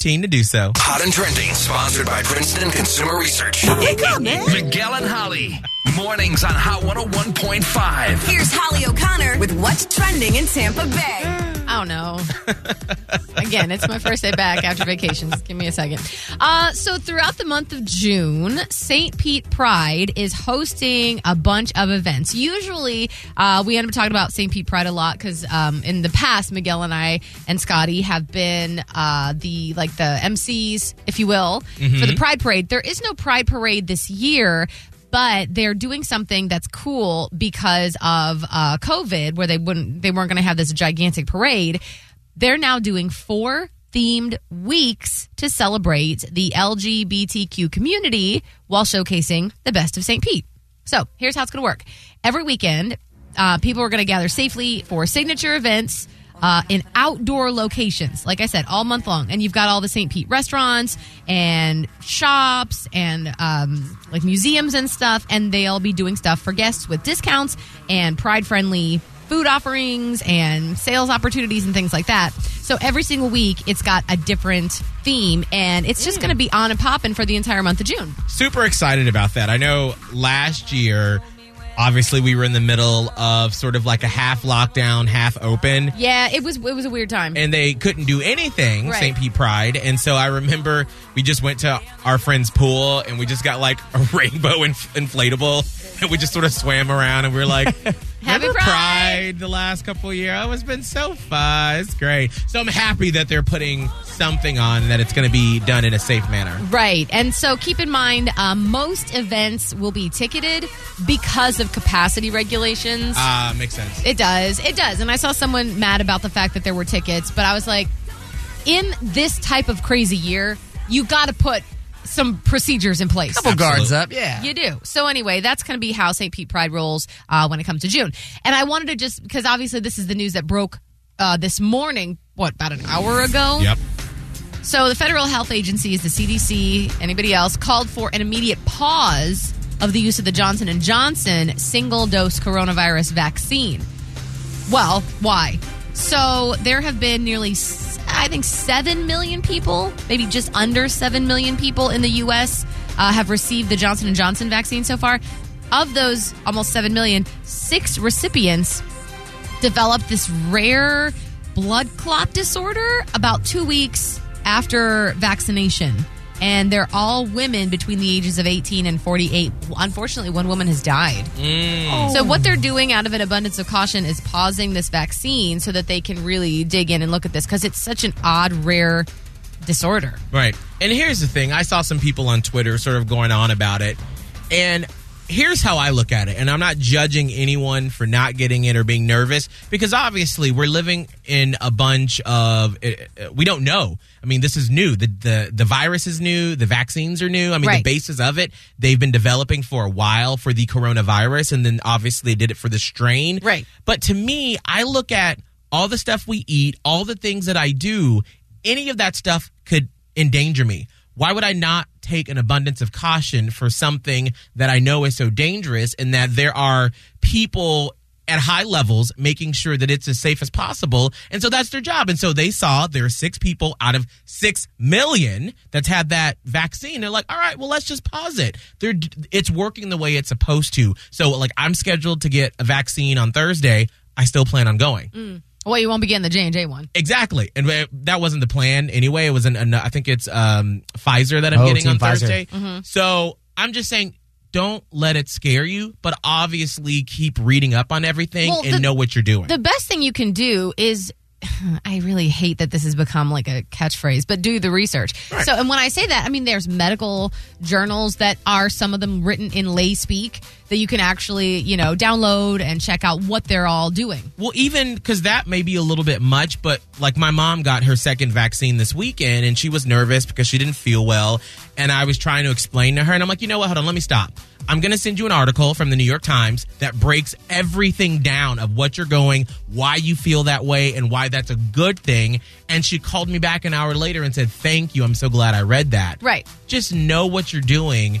to do so. Hot and trending, sponsored by Princeton Consumer Research. Miguel and Holly. Mornings on Hot 101.5. Here's Holly O'Connor with what's trending in Tampa Bay. I don't know. Again, it's my first day back after vacation. Just give me a second. Uh, so, throughout the month of June, St. Pete Pride is hosting a bunch of events. Usually, uh, we end up talking about St. Pete Pride a lot because um, in the past, Miguel and I and Scotty have been uh, the like the MCs, if you will, for the Pride Parade. There is no Pride Parade this year, but they're doing something that's cool because of uh, COVID, where they wouldn't, they weren't going to have this gigantic parade. They're now doing four themed weeks to celebrate the LGBTQ community while showcasing the best of St. Pete. So here's how it's going to work. Every weekend, uh, people are going to gather safely for signature events uh, in outdoor locations. Like I said, all month long, and you've got all the St. Pete restaurants and shops and um, like museums and stuff, and they'll be doing stuff for guests with discounts and pride-friendly food offerings and sales opportunities and things like that. So every single week, it's got a different theme, and it's just going to be on and popping for the entire month of June. Super excited about that. I know last year, obviously, we were in the middle of sort of like a half lockdown, half open. Yeah, it was it was a weird time. and they couldn't do anything Right. st pete pride and so i remember we just went to our friend's pool and we just got like a rainbow inf- inflatable and we just sort of swam around and we were like Happy "Remember Pride." the last couple of years oh it's been so fun it's great so i'm happy that they're putting something on and that it's going to be done in a safe manner Right. And so keep in mind, um, most events will be ticketed because of capacity regulations. ah makes sense it does. It does. And I saw someone mad about the fact that there were tickets, but I was like, in this type of crazy year, you got to put some procedures in place. Couple guards up, yeah. You do. So anyway, that's going to be how St. Pete Pride rolls uh, when it comes to June. And I wanted to just because obviously this is the news that broke uh, this morning. What about an hour ago? yep So the federal health agencies, the CDC, anybody else, called for an immediate pause of the use of the Johnson and Johnson single dose coronavirus vaccine. Well, why? So there have been nearly s- I think 7 million people, maybe just under 7 million people in the US uh, have received the Johnson Johnson vaccine so far. Of those almost 7 million, six recipients developed this rare blood clot disorder about two weeks after vaccination. And they're all women between the ages of 18 and 48. Unfortunately, one woman has died. Mm. Oh. So, what they're doing out of an abundance of caution is pausing this vaccine so that they can really dig in and look at this because it's such an odd, rare disorder. Right. And here's the thing I saw some people on Twitter sort of going on about it. And here's how I look at it. And I'm not judging anyone for not getting it or being nervous because obviously we're living in a bunch of, uh, uh, we don't know. I mean, this is new. The, the, the virus is new. The vaccines are new. I mean, Right. the basis of it, they've been developing for a while for the coronavirus. And then obviously did it for the strain. Right. But to me, I look at all the stuff we eat, all the things that I do, any of that stuff could endanger me. Why would I not take an abundance of caution for something that I know is so dangerous and that there are people at high levels making sure that it's as safe as possible? And so that's their job. And so they saw there are six people out of six million that's had that vaccine. They're like, all right, well, let's just pause it. They're, it's working the way it's supposed to. So, like, I'm scheduled to get a vaccine on Thursday. I still plan on going. Mm. Well, you won't be getting the J and J one. Exactly, and that wasn't the plan anyway. It was an, an I think it's um, Pfizer that I'm Oh, getting Team on Pfizer. Thursday. Mm-hmm. So I'm just saying, don't let it scare you, but obviously keep reading up on everything Well, and the- know what you're doing. The best thing you can do is. I really hate that this has become like a catchphrase, but do the research. So, and when I say that, I mean there's medical journals that are some of them written in lay speak that you can actually, you know, download and check out what they're all doing. Well, even because that may be a little bit much, but like my mom got her second vaccine this weekend and she was nervous because she didn't feel well. And I was trying to explain to her, and I'm like, you know what? Hold on, let me stop. I'm going to send you an article from the New York Times that breaks everything down of what you're going, why you feel that way, and why that's a good thing. And she called me back an hour later and said, Thank you. I'm so glad I read that. Right. Just know what you're doing